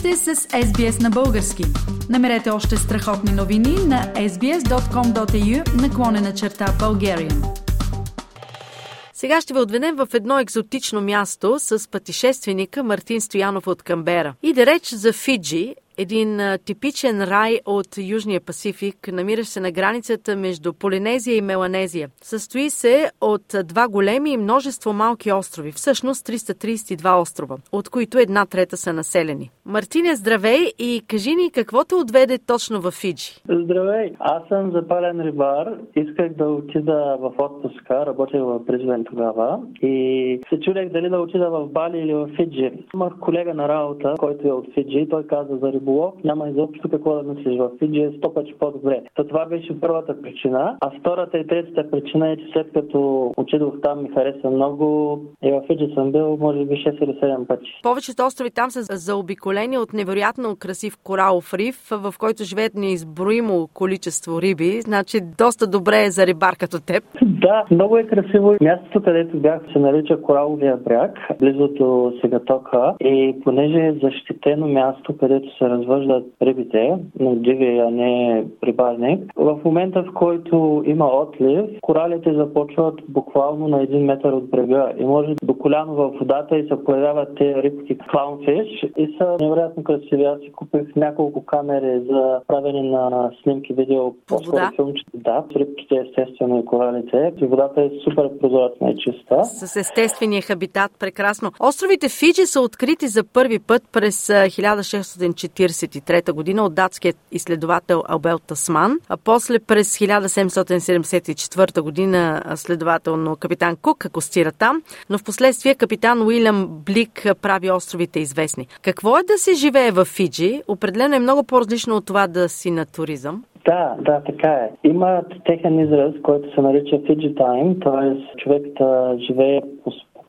сте с SBS на български. Намерете още страхотни новини на sbs.com.au наклонена черта Bulgarian. Сега ще ви отведем в едно екзотично място с пътешественика Мартин Стоянов от Камбера. И да реч за Фиджи, един типичен рай от Южния Пасифик, намиращ се на границата между Полинезия и Меланезия. Състои се от два големи и множество малки острови, всъщност 332 острова, от които една трета са населени. Мартине, здравей и кажи ни какво те отведе точно в Фиджи. Здравей, аз съм запален рибар. Исках да отида в отпуска, работех в Бризвен тогава и се чудех дали да отида в Бали или в Фиджи. Имах колега на работа, който е от Фиджи той каза за рибар риболов, няма изобщо какво да мислиш. В Фиджи е сто пъти по-добре. То това беше първата причина. А втората и третата причина е, че след като отидох там ми хареса много и в Фиджи съм бил може би 6 или 7 пъти. Повечето острови там са заобиколени от невероятно красив коралов риф, в който живеят неизброимо количество риби. Значи доста добре е за рибар като теб. Да, много е красиво. Мястото, където бях, се нарича Кораловия бряг, близо до Сегатока. И понеже е защитено място, където се развъждат рибите, но диви, а не рибарник. В момента, в който има отлив, коралите започват буквално на един метър от брега и може до коляно във водата и се появяват тези рибки клаунфиш и са невероятно красиви. Аз си купих няколко камери за правене на снимки, видео, по-скоро филмчета. Да, рибките естествено и коралите. И водата е супер прозрачна и чиста. С естествения хабитат, прекрасно. Островите Фиджи са открити за първи път през 1640 1943 година от датският изследовател Албел Тасман, а после през 1774 година следователно капитан Кук акостира там, но в последствие капитан Уилям Блик прави островите известни. Какво е да се живее в Фиджи? Определено е много по-различно от това да си на туризъм. Да, да, така е. Има техен израз, който се нарича Fiji Time, т.е. човек да живее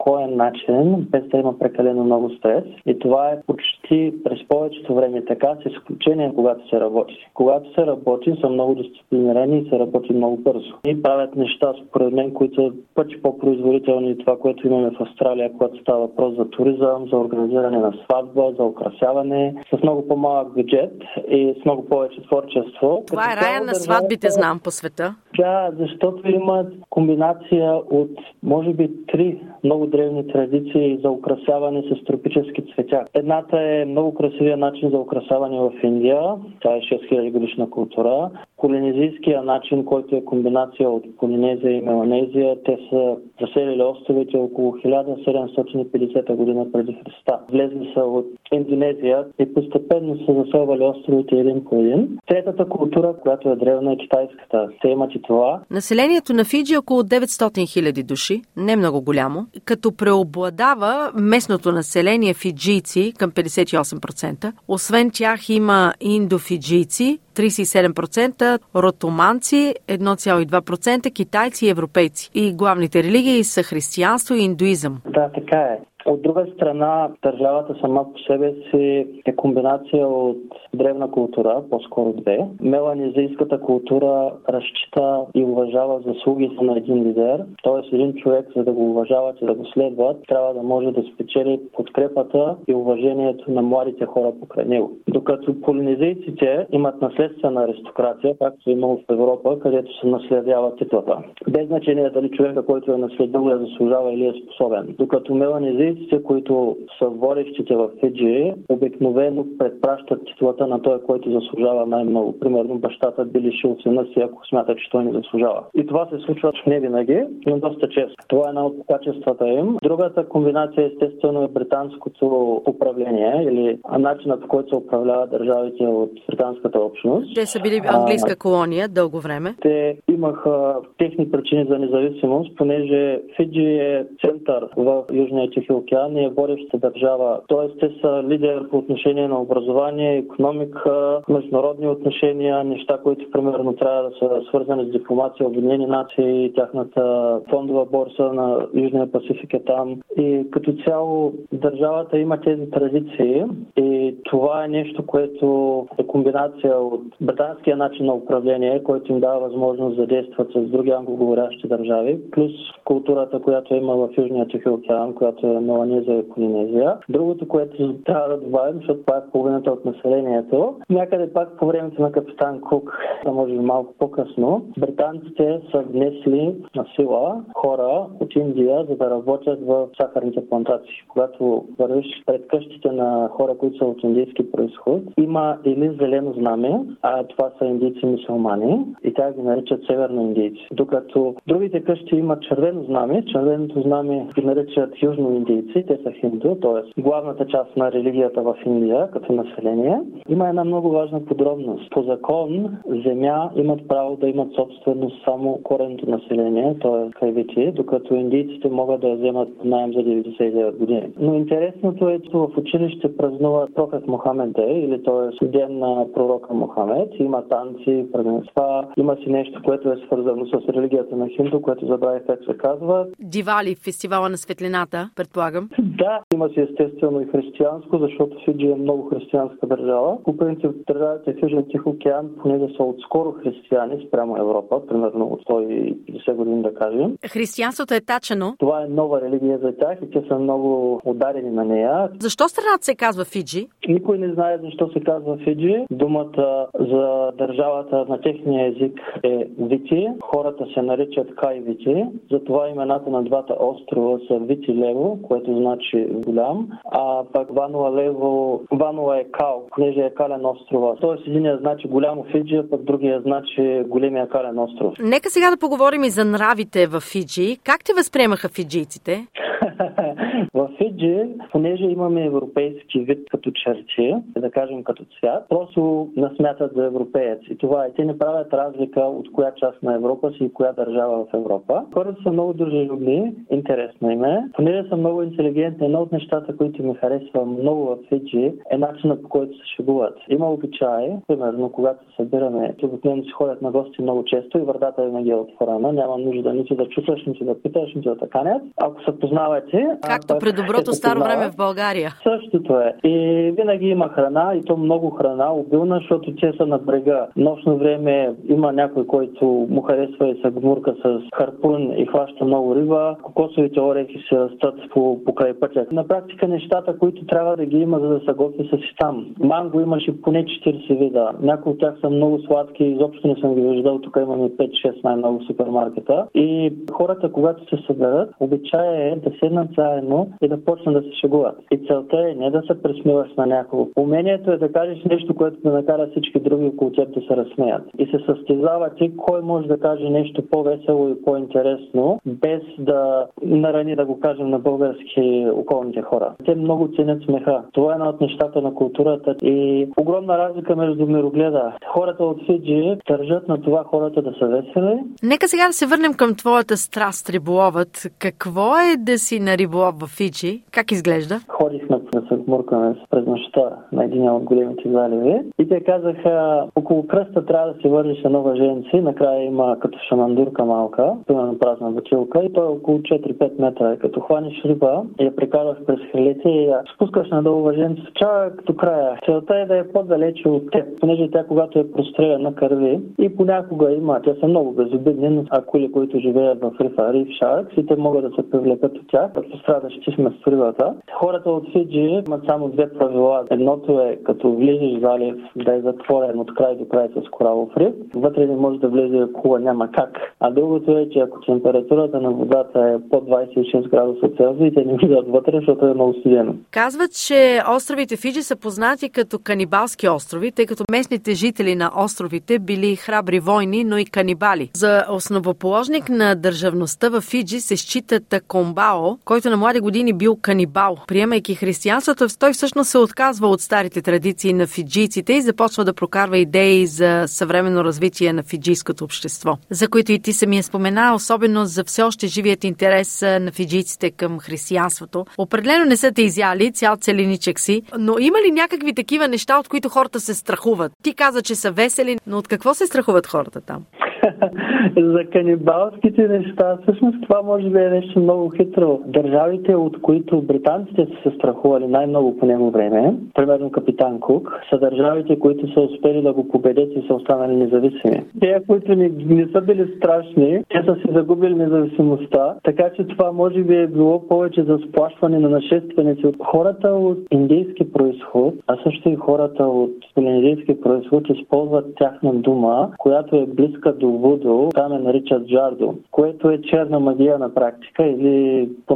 спокоен начин, без да има прекалено много стрес. И това е почти през повечето време така, с изключение когато се работи. Когато се работи, са много дисциплинирани и се работи много бързо. И правят неща, според мен, които са пъти по-производителни това, което имаме в Австралия, когато става въпрос за туризъм, за организиране на сватба, за украсяване, с много по-малък бюджет и с много повече творчество. Това е рая на сватбите, знам по света. Да, защото имат комбинация от, може би, три много древни традиции за украсяване с тропически цветя. Едната е много красивия начин за украсяване в Индия. Това е 6000 годишна култура. Колинезийския начин, който е комбинация от Полинезия и Меланезия. Те са заселили островите около 1750 година преди Христа. Влезли са от Индонезия и постепенно са заселвали островите един по един. Третата култура, която е древна, е китайската. Те имат и това. Населението на Фиджи е около 900 000 души, не много голямо, като преобладава местното население фиджийци към 58%. Освен тях има индофиджийци, 37%, ротоманци 1,2%, китайци и европейци. И главните религии са християнство и индуизъм. Да, така е. От друга страна, държавата сама по себе си е комбинация от древна култура, по-скоро две. Меланезийската култура разчита и уважава заслугите на един лидер, т.е. един човек, за да го уважават и да го следват, трябва да може да спечели подкрепата и уважението на младите хора покрай него. Докато полинезийците имат наследствена аристокрация, както е имало в Европа, където се наследява титлата. Без значение дали човека, който е наследил, я заслужава или е способен. Докато меланезийците Фиджийците, които са водещите в Фиджи, обикновено предпращат титлата на той, който заслужава най-много. Примерно бащата би лишил сина си, ако смята, че той не заслужава. И това се случва не винаги, но доста често. Това е една от качествата им. Другата комбинация естествено е британското управление или начинът по който се управлява държавите от британската общност. Те са били английска колония дълго време. Те имаха техни причини за независимост, понеже Фиджи е център в Южния Тихи океан и е водеща държава. Тоест, те са лидер по отношение на образование, економика, международни отношения, неща, които примерно трябва да са свързани с дипломация, Обединени нации, тяхната фондова борса на Южния Пасифик е там. И като цяло държавата има тези традиции и това е нещо, което е комбинация от британския начин на управление, който им дава възможност да действат с други англоговорящи държави, плюс културата, която има в Южния Тихи океан, която е Меланезия и Полинезия. Другото, което трябва да добавим, защото това е половината от населението, някъде пак по времето на капитан Кук, а може би малко по-късно, британците са внесли на сила хора от Индия, за да работят в сахарните плантации. Когато вървиш пред къщите на хора, които са от индийски происход, има или зелено знаме, а това са индийци мусулмани и тя ги наричат северно индийци. Докато другите къщи имат червено знаме, червеното знаме ги наричат южно индийци, те са хинду, т.е. главната част на религията в Индия като население. Има една много важна подробност. По закон земя имат право да имат собственост само коренното население, т.е. кайвити, докато индийците могат да я вземат найем за 99 години. Но интересното е, че в училище празнуват пророк Мохамед Дей, или т.е. ден на пророка Мохамед. Има танци, първенства, има си нещо, което е свързано с религията на хинду, което забравих как се казва. Дивали, фестивала на светлината, предполагам. Да, има си естествено и християнско, защото Фиджи е много християнска държава. По принцип, държавите в Южен Тих океан, понеже са отскоро християни спрямо Европа, примерно от 150 години да кажем. Християнството е тачено. Това е нова религия за тях и те са много ударени на нея. Защо страната се казва Фиджи? Никой не знае защо се казва Фиджи. Думата за държавата на техния език е Вити. Хората се наричат Кайвити. Затова имената на двата острова са Вити Лево, което значи голям, а пък Вануа Лево, Вануа е кал, понеже е кален острова. Тоест единия значи голямо Фиджи, а пък другия значи големия кален остров. Нека сега да поговорим и за нравите в Фиджи. Как те възприемаха фиджийците? в Фиджи, понеже имаме европейски вид като черти, да кажем като цвят, просто насмятат за европеец. И това е. Те не правят разлика от коя част на Европа си и коя държава в Европа. Хората са много дружелюбни, интересно им е. Понеже са много интелигентни, едно от нещата, които ми харесва много в Фиджи е начинът по който се шегуват. Има обичай, примерно, когато се събираме, обикновено си ходят на гости много често и вратата винаги е отворена. Няма нужда нито да чукаш, нито да питаш, нито да таканят. Ако се познавате, Както при доброто старо време в България. Същото е. И винаги има храна, и то много храна, обилна, защото те са на брега. Нощно време има някой, който му харесва и се гмурка с харпун и хваща много риба. Кокосовите орехи се растат по, по край пътя. На практика нещата, които трябва да ги има, за да се готви, са си там. Манго имаше поне 40 вида. Някои от тях са много сладки, изобщо не съм ги виждал. Тук имаме 5-6 най-много супермаркета. И хората, когато се съберат, обичая е да седнат заедно и да почнат да се шегуват. И целта е не да се пресмиваш на някого. Умението е да кажеш нещо, което да накара всички други около теб да се разсмеят. И се състезавате кой може да каже нещо по-весело и по-интересно, без да нарани, да го кажем на български околните хора. Те много ценят смеха. Това е една от нещата на културата и огромна разлика между мирогледа. Хората от Фиджи държат на това хората да са весели. Нека сега да се върнем към твоята страст, риболовът. Какво е да си на риболов в Фиджи? Как изглежда? Ходихме да се гмуркаме през нощта на един от големите заливи и те казаха, около кръста трябва да се вържиш едно въженци, накрая има като шамандурка малка, примерно празна бутилка и той е около 4-5 метра. Като хванеш риба и я прекараш през хрилите и я спускаш надолу въженци чак до края. Целта е да е по-далече от теб, понеже тя когато е простреляна кърви и понякога има, те са много безобидни, но акули, които живеят в рифа, риф шаркс и те могат да се привлекат от тях, като страдаш ти сме с рибата. Хората от Фиджи имат само две правила. Едното е като влизаш в залив да е затворен от край до край с коралов риф. Вътре не може да влезе кула, няма как. А другото е, че ако температурата на водата е под 26 градуса Целзий, те не влизат вътре, защото е много студено. Казват, че островите Фиджи са познати като канибалски острови, тъй като местните жители на островите били храбри войни, но и канибали. За основоположник на държавността в Фиджи се считат Комбао, който на млади години бил канибал. Приемайки християнството, той всъщност се отказва от старите традиции на фиджийците и започва да прокарва идеи за съвременно развитие на фиджийското общество, за които и ти самия спомена, особено за все още живият интерес на фиджийците към християнството. Определено не са те изяли, цял целиничък си, но има ли някакви такива неща, от които хората се страхуват? Ти каза, че са весели, но от какво се страхуват хората там? за канибалските неща. Всъщност това може би е нещо много хитро. Държавите Страните, от които британците са се страхували най-много по него време, примерно капитан Кук, са държавите, които са успели да го победят и са останали независими. Те, които не, не са били страшни, те са си загубили независимостта, така че това може би е било повече за сплашване на нашественици хората от индийски происход, а също и хората от полинезийски происход използват тяхна дума, която е близка до Вудо, там е наричат Джардо, което е черна магия на практика или по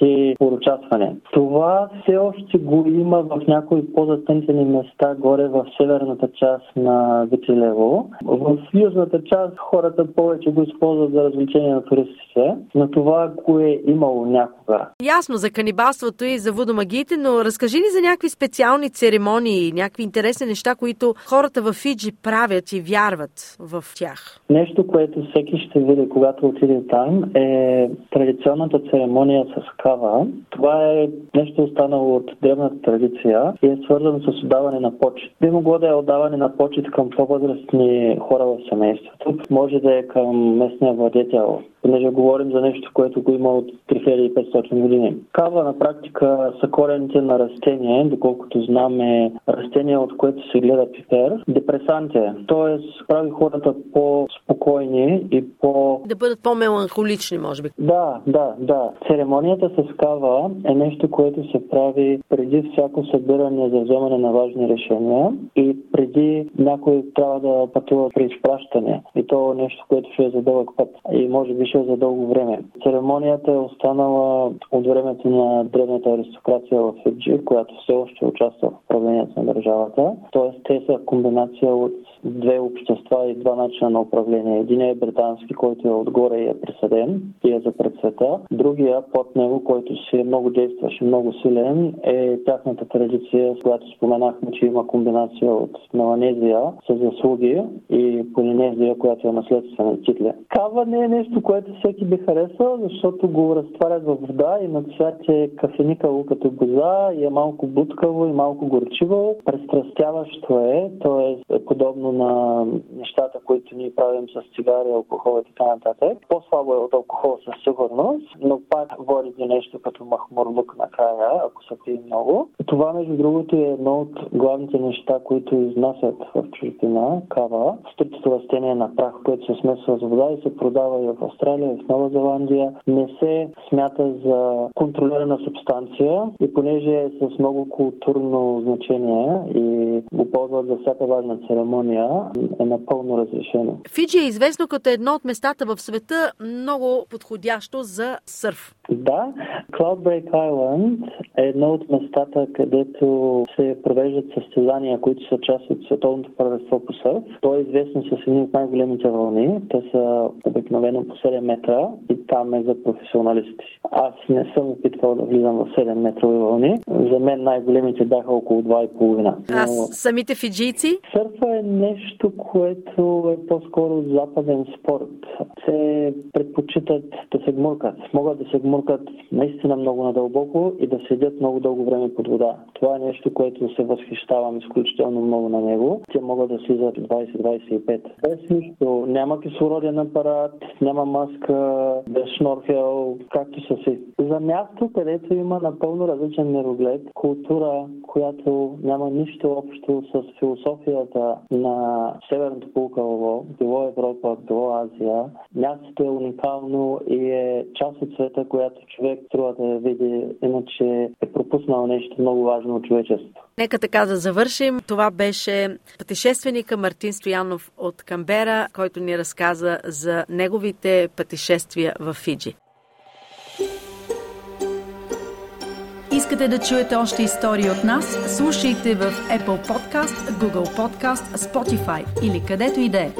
нашенски поручастване. Това все още го има в някои по-затънтени места горе в северната част на Витилево. В южната част хората повече го използват за развлечение на туристите, но това го е имало някога. Ясно за канибалството и за водомагиите, но разкажи ни за някакви специални церемонии, някакви интересни неща, които хората в Фиджи правят и вярват в тях. Нещо, което всеки ще види, когато отиде там, е традиционната церемония с кава. Това е нещо останало от древната традиция и е свързано с отдаване на почет. Би могло да е отдаване на почет към по-възрастни хора в семейството. Може да е към местния владетел понеже говорим за нещо, което го има от 3500 години. Кава на практика са корените на растение, доколкото знаме растение, от което се гледа пипер. Депресант е, т.е. прави хората по-спокойни и по... Да бъдат по-меланхолични, може би. Да, да, да. Церемонията с кава е нещо, което се прави преди всяко събиране за вземане на важни решения и преди някой трябва да пътува при изпращане. И то е нещо, което ще е за дълъг път. И може би вършил за дълго време. Церемонията е останала от времето на древната аристокрация в Фиджи, която все още участва в управлението на държавата. Тоест, те са комбинация от две общества и два начина на управление. Един е британски, който е отгоре и е присъден и е за пред света. Другия под него, който си е много действащ и много силен, е тяхната традиция, с която споменахме, че има комбинация от Меланезия с заслуги и Полинезия, която е наследствена титли. Кава не е нещо, което всеки би харесал, защото го разтварят във вода и на цвят е кафеникало като боза и е малко буткаво и малко горчиво. Престрастяващо е, т.е. е подобно на нещата, които ние правим с цигари, алкохол и така нататък. По-слабо е от алкохол със сигурност, но пак води до нещо като махмурлук накрая, ако се пие много. Това, между другото, е едно от главните неща, които изнасят в чужбина, кава. Стритото растение на прах, което се смесва с вода и се продава и в Австралия, и в Нова Зеландия. Не се смята за контролирана субстанция и понеже е с много културно значение и го ползват за всяка важна церемония, е напълно разрешено. Фиджи е известно като едно от местата в света много подходящо за сърф. Да, Cloudbreak Island е едно от местата, където се провеждат състезания, които са част от световното първенство по сърф. То е известно с едни от най-големите вълни. Те са обикновено по 7 метра и там е за професионалисти. Аз не съм опитвал да влизам в 7 метрови вълни. За мен най-големите бяха около 2,5. Но... А самите фиджийци? Сърфа е нещо, което е по-скоро западен спорт. Те предпочитат да се гмуркат. Могат да се гмуркат наистина много надълбоко и да седят много дълго време под вода. Това е нещо, което се възхищавам изключително много на него. Те могат да слизат 20-25. Без нищо. Няма кислороден апарат, няма маска, без шнорхел, както са си. За място, където има напълно различен мироглед, култура, която няма нищо общо с философията на Северното полукълбо, било Европа, било Азия. Мястото е уникално и е част от света, която човек трябва да види, иначе е пропуснал нещо много важно от човечеството. Нека така да завършим. Това беше пътешественика Мартин Стоянов от Камбера, който ни разказа за неговите пътешествия в Фиджи. Искате да чуете още истории от нас? Слушайте в Apple Podcast, Google Podcast, Spotify или където и да е.